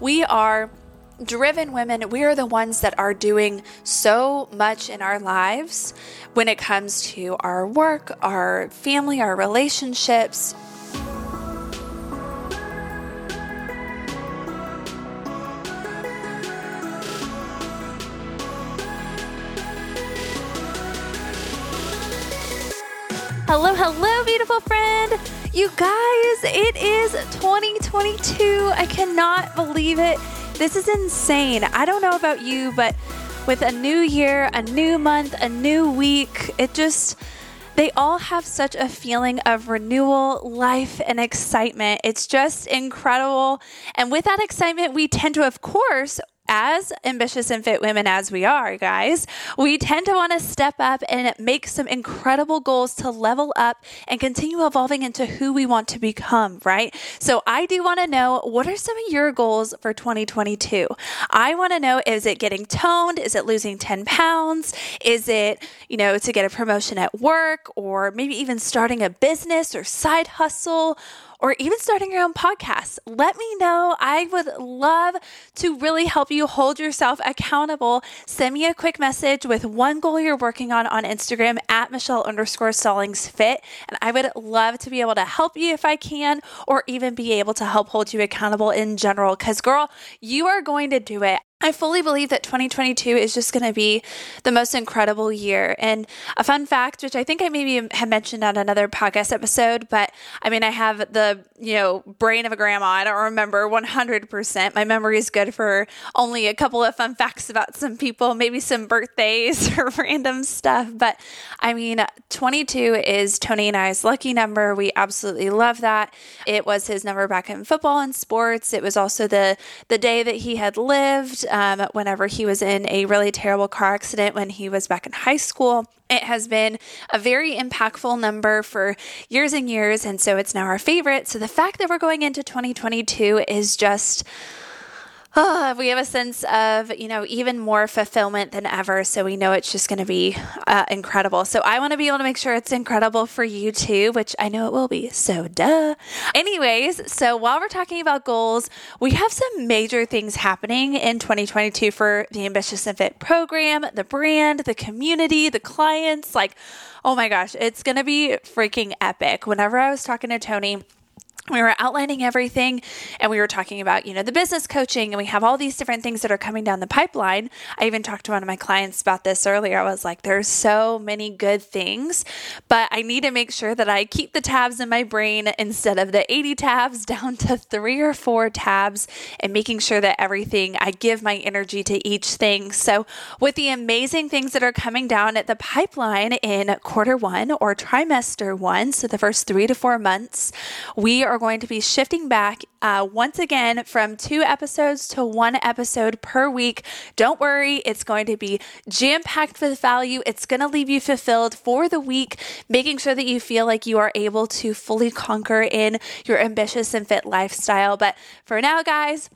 We are driven women. We are the ones that are doing so much in our lives when it comes to our work, our family, our relationships. Hello, hello, beautiful friend. You guys, it is 2022. I cannot believe it. This is insane. I don't know about you, but with a new year, a new month, a new week, it just they all have such a feeling of renewal, life, and excitement. It's just incredible. And with that excitement, we tend to, of course, as ambitious and fit women as we are, guys, we tend to want to step up and make some incredible goals to level up and continue evolving into who we want to become, right? So I do want to know what are some of your goals for 2022? I want to know is it getting toned? Is it losing 10 pounds? Is it, you know, to get a promotion at work or maybe even starting a business or side hustle? Or even starting your own podcast. Let me know. I would love to really help you hold yourself accountable. Send me a quick message with one goal you're working on on Instagram at Michelle underscore Stallings Fit. And I would love to be able to help you if I can, or even be able to help hold you accountable in general. Because, girl, you are going to do it. I fully believe that 2022 is just going to be the most incredible year. And a fun fact, which I think I maybe have mentioned on another podcast episode, but I mean, I have the, you know, brain of a grandma. I don't remember 100%. My memory is good for only a couple of fun facts about some people, maybe some birthdays or random stuff. But I mean, 22 is Tony and I's lucky number. We absolutely love that. It was his number back in football and sports. It was also the, the day that he had lived um, whenever he was in a really terrible car accident when he was back in high school. It has been a very impactful number for years and years, and so it's now our favorite. So the fact that we're going into 2022 is just oh, we have a sense of, you know, even more fulfillment than ever. So we know it's just going to be uh, incredible. So I want to be able to make sure it's incredible for you too, which I know it will be. So duh. Anyways, so while we're talking about goals, we have some major things happening in 2022 for the Ambitious and Fit program, the brand, the community, the clients. Like, oh my gosh, it's going to be freaking epic. Whenever I was talking to Tony, we were outlining everything and we were talking about, you know, the business coaching and we have all these different things that are coming down the pipeline. I even talked to one of my clients about this earlier. I was like, there's so many good things, but I need to make sure that I keep the tabs in my brain instead of the 80 tabs down to three or four tabs and making sure that everything, I give my energy to each thing. So, with the amazing things that are coming down at the pipeline in quarter one or trimester one, so the first three to four months, we are are going to be shifting back uh, once again from two episodes to one episode per week. Don't worry, it's going to be jam packed with value. It's going to leave you fulfilled for the week, making sure that you feel like you are able to fully conquer in your ambitious and fit lifestyle. But for now, guys,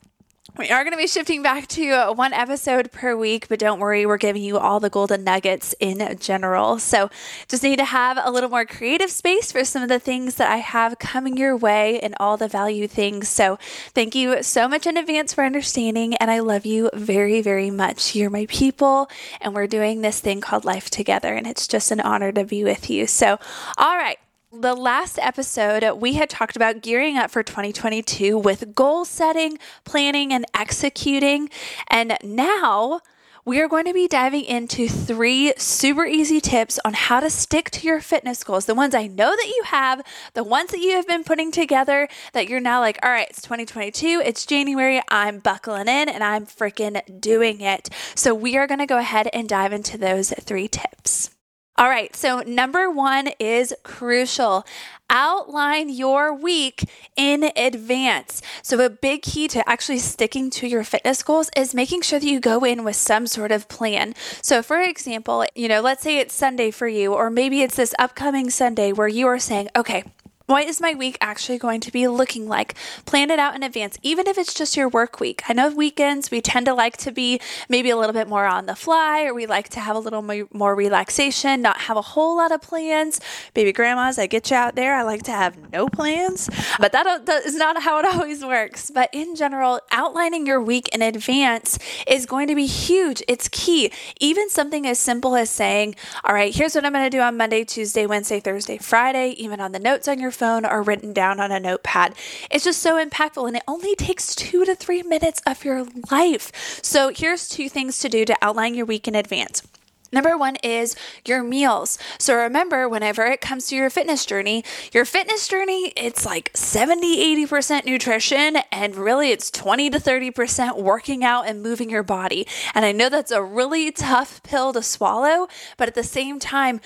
we are going to be shifting back to one episode per week, but don't worry, we're giving you all the golden nuggets in general. So just need to have a little more creative space for some of the things that I have coming your way and all the value things. So thank you so much in advance for understanding, and I love you very, very much. You're my people, and we're doing this thing called life together, and it's just an honor to be with you. So, all right the last episode, we had talked about gearing up for 2022 with goal setting, planning, and executing. And now we are going to be diving into three super easy tips on how to stick to your fitness goals. The ones I know that you have, the ones that you have been putting together that you're now like, all right, it's 2022, it's January, I'm buckling in and I'm freaking doing it. So we are going to go ahead and dive into those three tips. All right, so number one is crucial. Outline your week in advance. So, a big key to actually sticking to your fitness goals is making sure that you go in with some sort of plan. So, for example, you know, let's say it's Sunday for you, or maybe it's this upcoming Sunday where you are saying, okay, What is my week actually going to be looking like? Plan it out in advance, even if it's just your work week. I know weekends we tend to like to be maybe a little bit more on the fly, or we like to have a little more relaxation, not have a whole lot of plans. Baby grandmas, I get you out there. I like to have no plans, but that, is not how it always works. But in general, outlining your week in advance is going to be huge. It's key. Even something as simple as saying, All right, here's what I'm going to do on Monday, Tuesday, Wednesday, Thursday, Friday, even on the notes on your phone or written down on a notepad. It's just so impactful and it only takes two to three minutes of your life. So here's two things to do to outline your week in advance. Number one is your meals. So remember, whenever it comes to your fitness journey, your fitness journey, it's like 70, 80% nutrition, and really it's 20 to 30% working out and moving your body. And I know that's a really tough pill to swallow, but at the same time,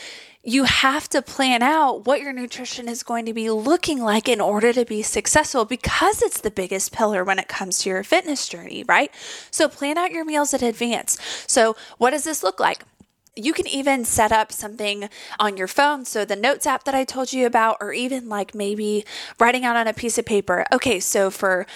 you have to plan out what your nutrition is going to be looking like in order to be successful because it's the biggest pillar when it comes to your fitness journey, right? So plan out your meals in advance. So, what does this look like? You can even set up something on your phone. So, the notes app that I told you about, or even like maybe writing out on a piece of paper. Okay, so for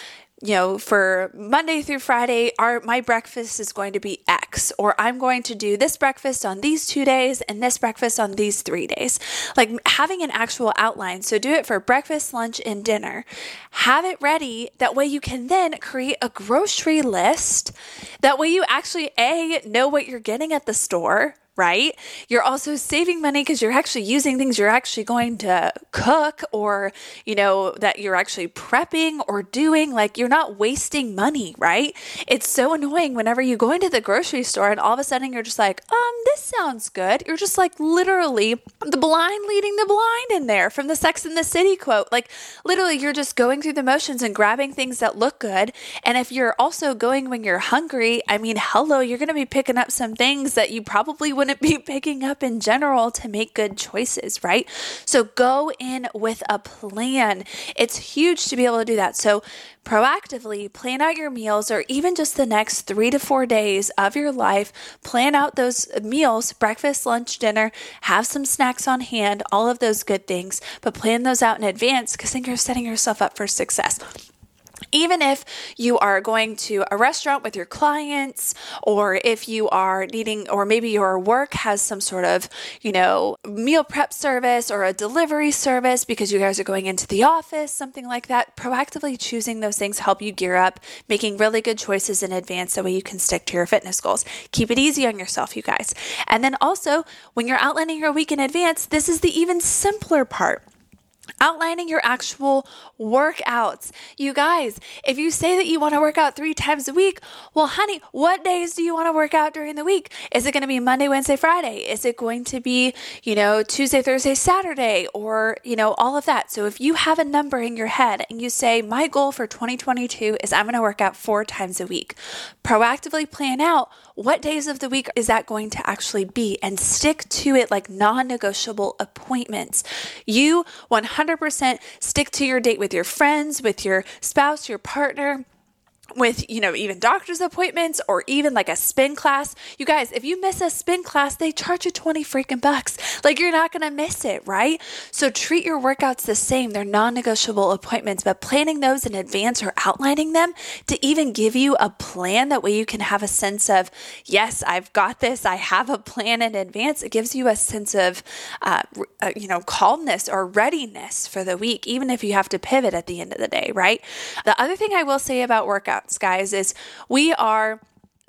you know, for Monday through Friday, our my breakfast is going to be X, or I'm going to do this breakfast on these two days and this breakfast on these three days. Like having an actual outline. So do it for breakfast, lunch, and dinner. Have it ready. That way you can then create a grocery list. That way you actually A know what you're getting at the store right? You're also saving money because you're actually using things you're actually going to cook or, you know, that you're actually prepping or doing. Like you're not wasting money, right? It's so annoying whenever you go into the grocery store and all of a sudden you're just like, um, this sounds good. You're just like literally the blind leading the blind in there from the Sex and the City quote. Like literally you're just going through the motions and grabbing things that look good. And if you're also going when you're hungry, I mean, hello, you're going to be picking up some things that you probably would wouldn't be picking up in general to make good choices, right? So go in with a plan. It's huge to be able to do that. So proactively plan out your meals or even just the next three to four days of your life. Plan out those meals breakfast, lunch, dinner, have some snacks on hand, all of those good things, but plan those out in advance because then you're setting yourself up for success even if you are going to a restaurant with your clients or if you are needing or maybe your work has some sort of you know meal prep service or a delivery service because you guys are going into the office something like that proactively choosing those things help you gear up making really good choices in advance so you can stick to your fitness goals. Keep it easy on yourself you guys. And then also when you're outlining your week in advance this is the even simpler part outlining your actual workouts. You guys, if you say that you want to work out three times a week, well, honey, what days do you want to work out during the week? Is it going to be Monday, Wednesday, Friday? Is it going to be, you know, Tuesday, Thursday, Saturday, or, you know, all of that? So if you have a number in your head and you say, my goal for 2022 is I'm going to work out four times a week, proactively plan out what days of the week is that going to actually be and stick to it like non negotiable appointments. You 100% stick to your date with your friends, with your spouse, your partner with you know even doctor's appointments or even like a spin class. You guys if you miss a spin class they charge you 20 freaking bucks. Like you're not gonna miss it right? So treat your workouts the same. They're non-negotiable appointments but planning those in advance or outlining them to even give you a plan that way you can have a sense of yes i've got this. I have a plan in advance. It gives you a sense of uh, uh, you know calmness or readiness for the week even if you have to pivot at the end of the day right? The other thing i will say about workouts guys, is we are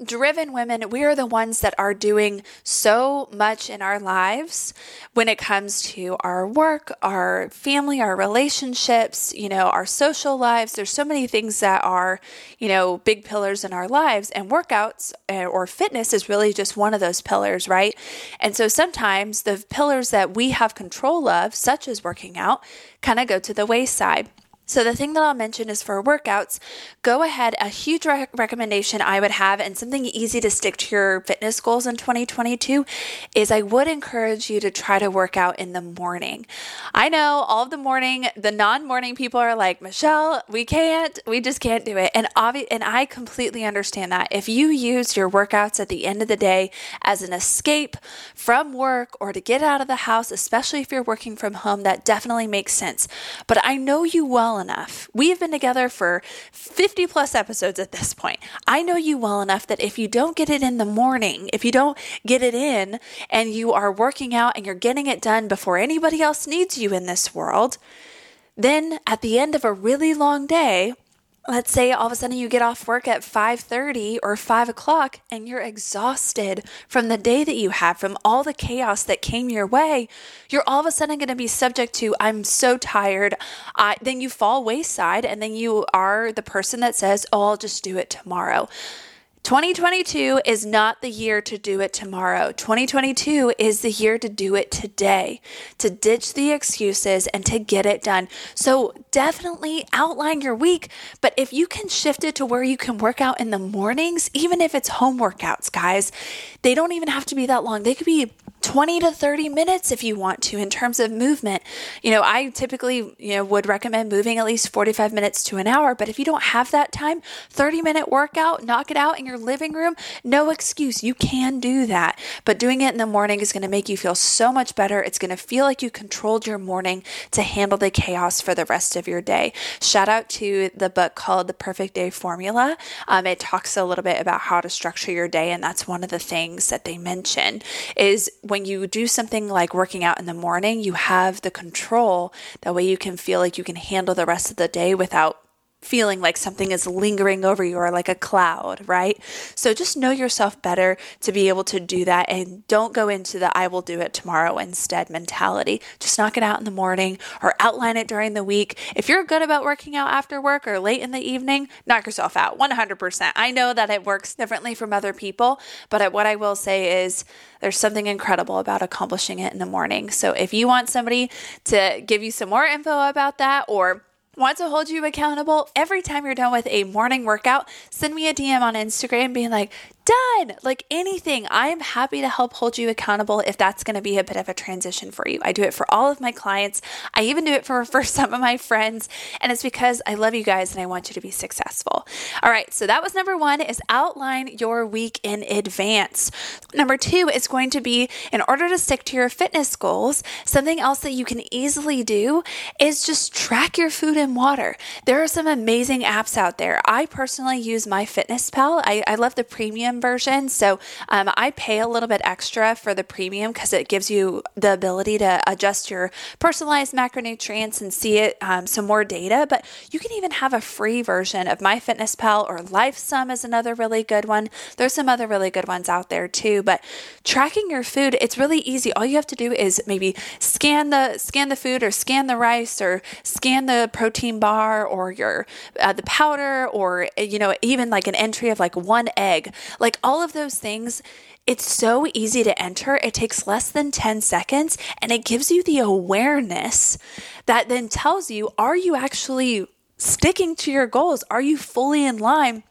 driven women, we are the ones that are doing so much in our lives when it comes to our work, our family, our relationships, you know, our social lives. There's so many things that are, you know, big pillars in our lives, and workouts eh, or fitness is really just one of those pillars, right? And so sometimes the pillars that we have control of, such as working out, kind of go to the wayside. So, the thing that I'll mention is for workouts, go ahead. A huge rec- recommendation I would have, and something easy to stick to your fitness goals in 2022, is I would encourage you to try to work out in the morning. I know all of the morning, the non morning people are like, Michelle, we can't, we just can't do it. And, obvi- and I completely understand that. If you use your workouts at the end of the day as an escape from work or to get out of the house, especially if you're working from home, that definitely makes sense. But I know you well enough. We have been together for 50 plus episodes at this point. I know you well enough that if you don't get it in the morning, if you don't get it in and you are working out and you're getting it done before anybody else needs you in this world, then at the end of a really long day, let's say all of a sudden you get off work at 5.30 or 5 o'clock and you're exhausted from the day that you had from all the chaos that came your way you're all of a sudden going to be subject to i'm so tired I, then you fall wayside and then you are the person that says oh i'll just do it tomorrow 2022 is not the year to do it tomorrow. 2022 is the year to do it today, to ditch the excuses and to get it done. So definitely outline your week. But if you can shift it to where you can work out in the mornings, even if it's home workouts, guys, they don't even have to be that long. They could be 20 to 30 minutes if you want to in terms of movement. You know, I typically, you know, would recommend moving at least 45 minutes to an hour, but if you don't have that time, 30 minute workout, knock it out in your living room, no excuse. You can do that. But doing it in the morning is going to make you feel so much better. It's going to feel like you controlled your morning to handle the chaos for the rest of your day. Shout out to the book called The Perfect Day Formula. Um, it talks a little bit about how to structure your day, and that's one of the things that they mention is when you do something like working out in the morning, you have the control. That way you can feel like you can handle the rest of the day without feeling like something is lingering over you or like a cloud, right? So just know yourself better to be able to do that and don't go into the I will do it tomorrow instead mentality. Just knock it out in the morning or outline it during the week. If you're good about working out after work or late in the evening, knock yourself out 100%. I know that it works differently from other people, but what I will say is there's something incredible about accomplishing it in the morning. So if you want somebody to give you some more info about that or want to hold you accountable every time you're done with a morning workout send me a dm on instagram being like done. Like anything, I am happy to help hold you accountable if that's going to be a bit of a transition for you. I do it for all of my clients. I even do it for, for some of my friends. And it's because I love you guys and I want you to be successful. All right. So that was number one is outline your week in advance. Number two is going to be in order to stick to your fitness goals, something else that you can easily do is just track your food water. There are some amazing apps out there. I personally use my MyFitnessPal. I, I love the premium version. So um, I pay a little bit extra for the premium because it gives you the ability to adjust your personalized macronutrients and see it um, some more data. But you can even have a free version of MyFitnessPal or LifeSum is another really good one. There's some other really good ones out there too. But tracking your food, it's really easy. All you have to do is maybe scan the scan the food or scan the rice or scan the protein bar or your uh, the powder or you know even like an entry of like one egg. Like all of those things, it's so easy to enter. It takes less than 10 seconds and it gives you the awareness that then tells you are you actually sticking to your goals? Are you fully in line?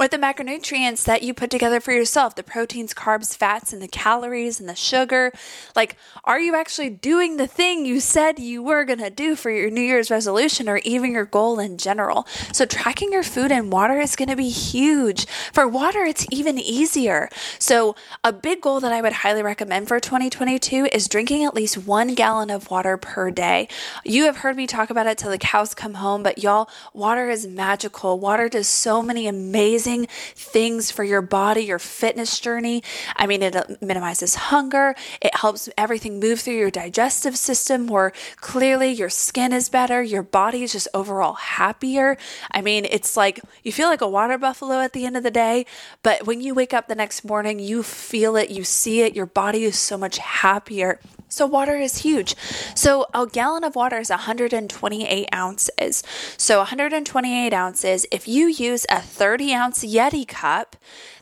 With the macronutrients that you put together for yourself the proteins, carbs, fats, and the calories and the sugar. Like, are you actually doing the thing you said you were going to do for your New Year's resolution or even your goal in general? So, tracking your food and water is going to be huge. For water, it's even easier. So, a big goal that I would highly recommend for 2022 is drinking at least one gallon of water per day. You have heard me talk about it till the cows come home, but y'all, water is magical. Water does so many amazing amazing things for your body, your fitness journey. I mean, it uh, minimizes hunger, it helps everything move through your digestive system more clearly, your skin is better, your body is just overall happier. I mean, it's like you feel like a water buffalo at the end of the day, but when you wake up the next morning, you feel it, you see it, your body is so much happier. So, water is huge. So, a gallon of water is 128 ounces. So, 128 ounces, if you use a 30 ounce Yeti cup,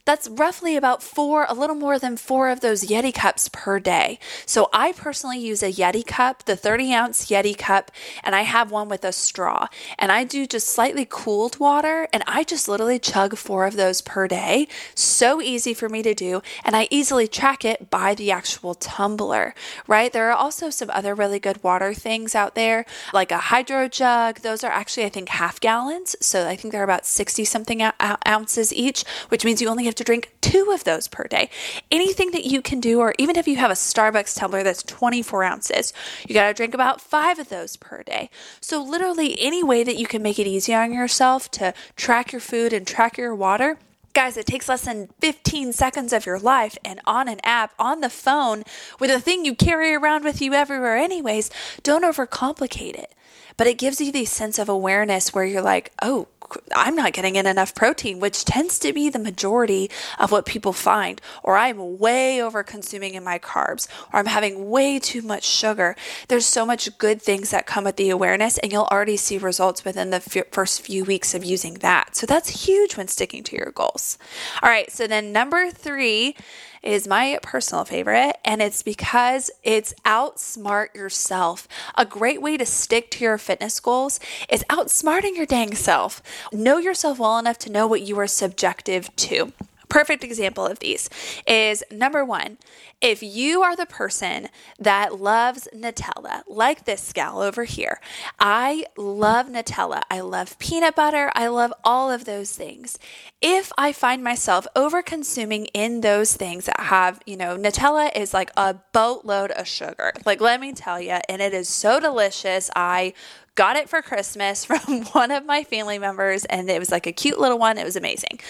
that's roughly about four, a little more than four of those Yeti cups per day. So I personally use a Yeti cup, the 30 ounce Yeti cup, and I have one with a straw. And I do just slightly cooled water, and I just literally chug four of those per day. So easy for me to do, and I easily track it by the actual tumbler, right? There are also some other really good water things out there, like a hydro jug. Those are actually, I think, half gallons. So I think they're about 60 something ounces each, which means you only have to drink two of those per day. Anything that you can do, or even if you have a Starbucks tumbler that's 24 ounces, you got to drink about five of those per day. So, literally, any way that you can make it easy on yourself to track your food and track your water. Guys, it takes less than 15 seconds of your life and on an app, on the phone, with a thing you carry around with you everywhere, anyways. Don't overcomplicate it. But it gives you the sense of awareness where you're like, oh, I'm not getting in enough protein, which tends to be the majority of what people find, or I'm way over consuming in my carbs, or I'm having way too much sugar. There's so much good things that come with the awareness, and you'll already see results within the f- first few weeks of using that. So that's huge when sticking to your goals. All right, so then number three is my personal favorite, and it's because it's outsmart yourself. A great way to stick to your fitness goals is outsmarting your dang self. Know yourself well enough to know what you are subjective to. Perfect example of these is number one, if you are the person that loves Nutella, like this gal over here, I love Nutella. I love peanut butter. I love all of those things. If I find myself over consuming in those things that have, you know, Nutella is like a boatload of sugar. Like, let me tell you, and it is so delicious. I got it for Christmas from one of my family members, and it was like a cute little one. It was amazing.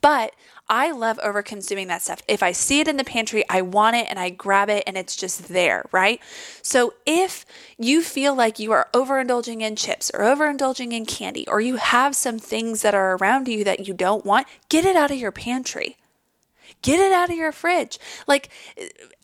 But I love over consuming that stuff. If I see it in the pantry, I want it and I grab it and it's just there, right? So if you feel like you are overindulging in chips or overindulging in candy, or you have some things that are around you that you don't want, get it out of your pantry. Get it out of your fridge. Like,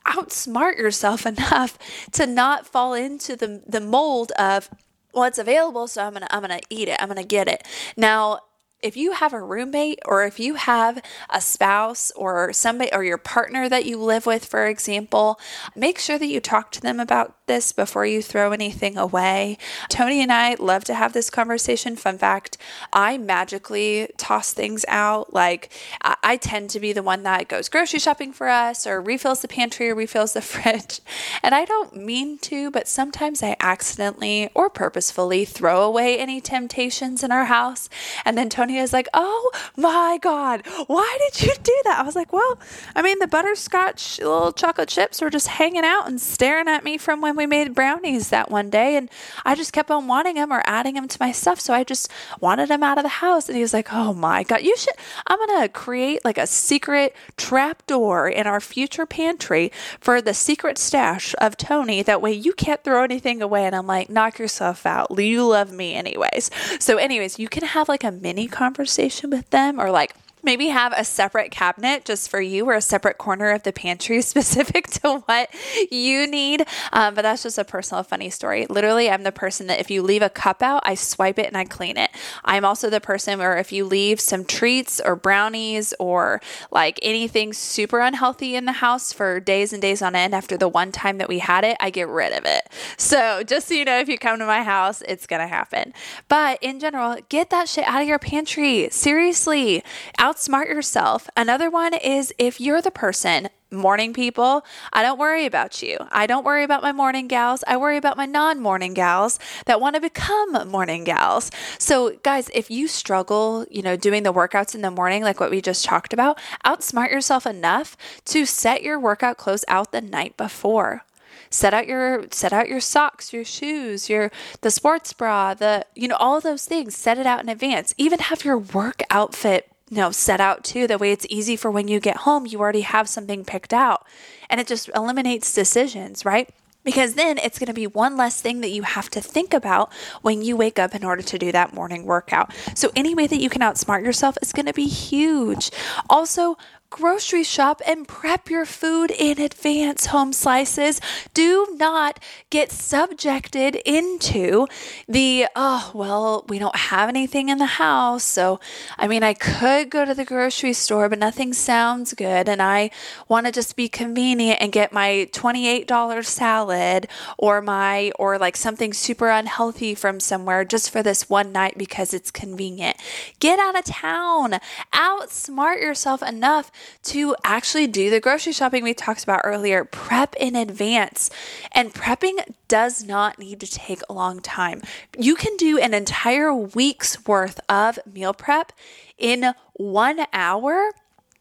outsmart yourself enough to not fall into the, the mold of, well, it's available, so I'm gonna I'm gonna eat it. I'm gonna get it. Now, if you have a roommate or if you have a spouse or somebody or your partner that you live with, for example, make sure that you talk to them about this before you throw anything away. Tony and I love to have this conversation. Fun fact I magically toss things out. Like, I tend to be the one that goes grocery shopping for us or refills the pantry or refills the fridge. And I don't mean to, but sometimes I accidentally or purposefully throw away any temptations in our house. And then Tony is like, oh my God, why did you do that? I was like, well, I mean, the butterscotch little chocolate chips were just hanging out and staring at me from when we made brownies that one day. And I just kept on wanting them or adding them to my stuff. So I just wanted them out of the house. And he was like, oh my God, you should, I'm going to create like a secret trap door in our future pantry for the secret stash of Tony. That way you can't throw anything away. And I'm like, knock yourself out. You love me anyways. So, anyways, you can have like a mini conversation with them or like maybe have a separate cabinet just for you or a separate corner of the pantry specific to what you need. Um, but that's just a personal funny story. Literally, I'm the person that if you leave a cup out, I swipe it and I clean it. I'm also the person where if you leave some treats or brownies or like anything super unhealthy in the house for days and days on end after the one time that we had it, I get rid of it. So just so you know, if you come to my house, it's going to happen. But in general, get that shit out of your pantry. Seriously. Out outsmart yourself. Another one is if you're the person morning people, I don't worry about you. I don't worry about my morning gals. I worry about my non morning gals that want to become morning gals. So, guys, if you struggle, you know, doing the workouts in the morning, like what we just talked about, outsmart yourself enough to set your workout clothes out the night before set out your set out your socks your shoes your the sports bra the you know all those things set it out in advance even have your work outfit you know, set out too. That way it's easy for when you get home, you already have something picked out. And it just eliminates decisions, right? Because then it's going to be one less thing that you have to think about when you wake up in order to do that morning workout. So, any way that you can outsmart yourself is going to be huge. Also, grocery shop and prep your food in advance, home slices. Do not get subjected into the, oh, well, we don't have anything in the house. So, I mean, I could go to the grocery store, but nothing sounds good. And I want to just be convenient and get my $28 salad or my, or like something super unhealthy from somewhere just for this one night because it's convenient. Get out of town, outsmart yourself enough to actually do the grocery shopping we talked about earlier. Prep in advance. And prepping does not need to take a long time. You can do an entire week's worth of meal prep in one hour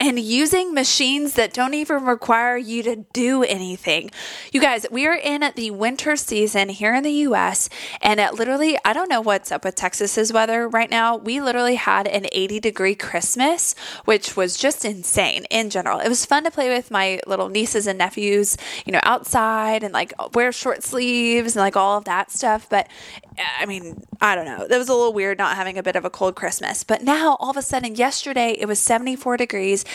and using machines that don't even require you to do anything. You guys, we are in the winter season here in the US, and it literally, I don't know what's up with Texas's weather right now. We literally had an 80 degree Christmas, which was just insane in general. It was fun to play with my little nieces and nephews, you know, outside and like wear short sleeves and like all of that stuff. But I mean, I don't know. That was a little weird not having a bit of a cold Christmas. But now, all of a sudden, yesterday it was 74 degrees.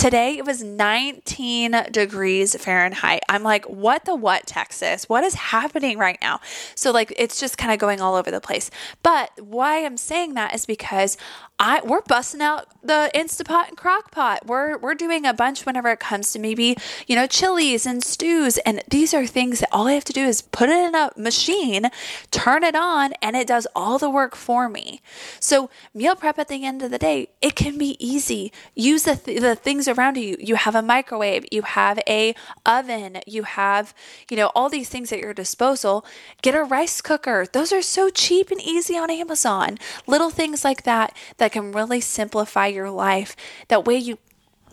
Today it was 19 degrees Fahrenheit. I'm like, what the what, Texas? What is happening right now? So, like, it's just kind of going all over the place. But why I'm saying that is because I we're busting out the Instapot and Crockpot. We're we're doing a bunch whenever it comes to maybe, you know, chilies and stews. And these are things that all I have to do is put it in a machine, turn it on, and it does all the work for me. So meal prep at the end of the day, it can be easy. Use the, th- the things around you. You have a microwave, you have a oven, you have, you know, all these things at your disposal. Get a rice cooker. Those are so cheap and easy on Amazon. Little things like that that can really simplify your life. That way you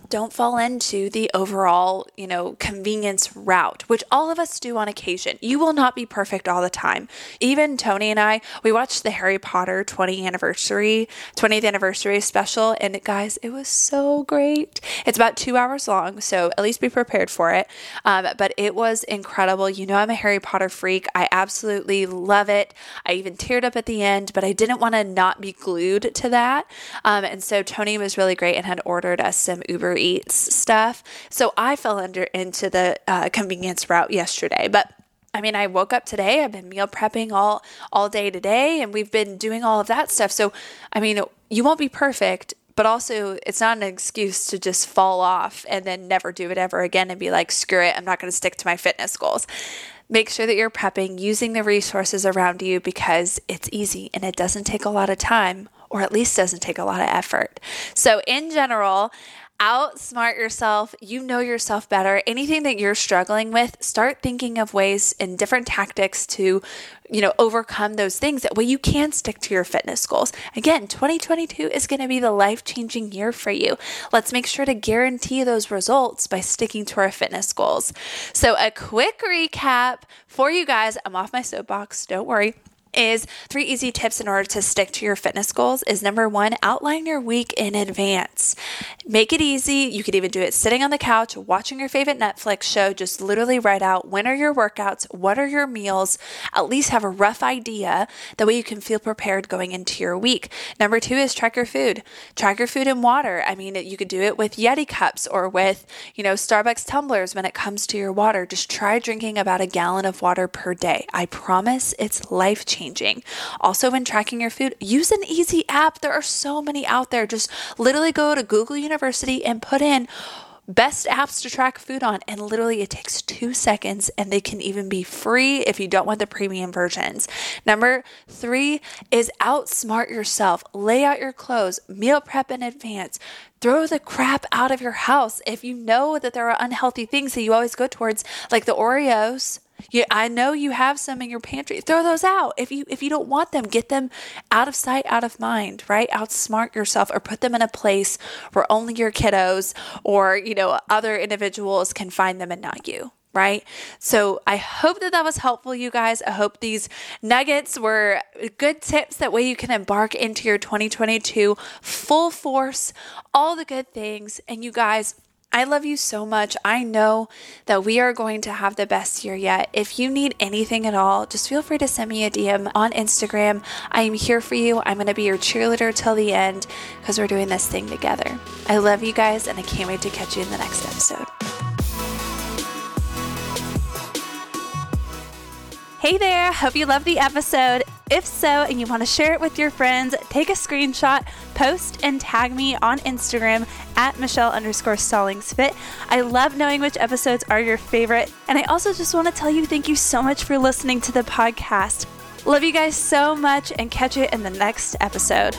don't fall into the overall, you know, convenience route, which all of us do on occasion. You will not be perfect all the time. Even Tony and I, we watched the Harry Potter 20th anniversary, 20th anniversary special, and guys, it was so great. It's about two hours long, so at least be prepared for it. Um, but it was incredible. You know, I'm a Harry Potter freak. I absolutely love it. I even teared up at the end, but I didn't want to not be glued to that. Um, and so Tony was really great and had ordered us some Uber Eats stuff. So I fell under into the uh, convenience route yesterday, but I mean, I woke up today. I've been meal prepping all all day today, and we've been doing all of that stuff. So, I mean, you won't be perfect, but also it's not an excuse to just fall off and then never do it ever again and be like, screw it, I'm not going to stick to my fitness goals. Make sure that you're prepping using the resources around you because it's easy and it doesn't take a lot of time, or at least doesn't take a lot of effort. So, in general, outsmart yourself. You know yourself better. Anything that you're struggling with, start thinking of ways and different tactics to, you know, overcome those things. That way you can stick to your fitness goals. Again, 2022 is going to be the life changing year for you. Let's make sure to guarantee those results by sticking to our fitness goals. So, a quick recap for you guys. I'm off my soapbox. Don't worry is three easy tips in order to stick to your fitness goals is number one, outline your week in advance. Make it easy. You could even do it sitting on the couch, watching your favorite Netflix show. Just literally write out when are your workouts, what are your meals, at least have a rough idea. That way you can feel prepared going into your week. Number two is track your food. Track your food and water. I mean, you could do it with Yeti cups or with, you know, Starbucks tumblers when it comes to your water. Just try drinking about a gallon of water per day. I promise it's life changing changing. Also, when tracking your food, use an easy app. There are so many out there. Just literally go to Google University and put in best apps to track food on and literally it takes 2 seconds and they can even be free if you don't want the premium versions. Number 3 is outsmart yourself. Lay out your clothes, meal prep in advance. Throw the crap out of your house. If you know that there are unhealthy things that you always go towards like the Oreos, you, I know you have some in your pantry. Throw those out. If you if you don't want them, get them out of sight, out of mind, right? Outsmart yourself or put them in a place where only your kiddos or, you know, other individuals can find them and not you right? So I hope that that was helpful, you guys. I hope these nuggets were good tips. That way you can embark into your 2022 full force, all the good things. And you guys, I love you so much. I know that we are going to have the best year yet. If you need anything at all, just feel free to send me a DM on Instagram. I am here for you. I'm going to be your cheerleader till the end because we're doing this thing together. I love you guys, and I can't wait to catch you in the next episode. Hey there, hope you loved the episode. If so, and you want to share it with your friends, take a screenshot, post, and tag me on Instagram at Michelle underscore Stallings I love knowing which episodes are your favorite. And I also just want to tell you thank you so much for listening to the podcast. Love you guys so much and catch you in the next episode.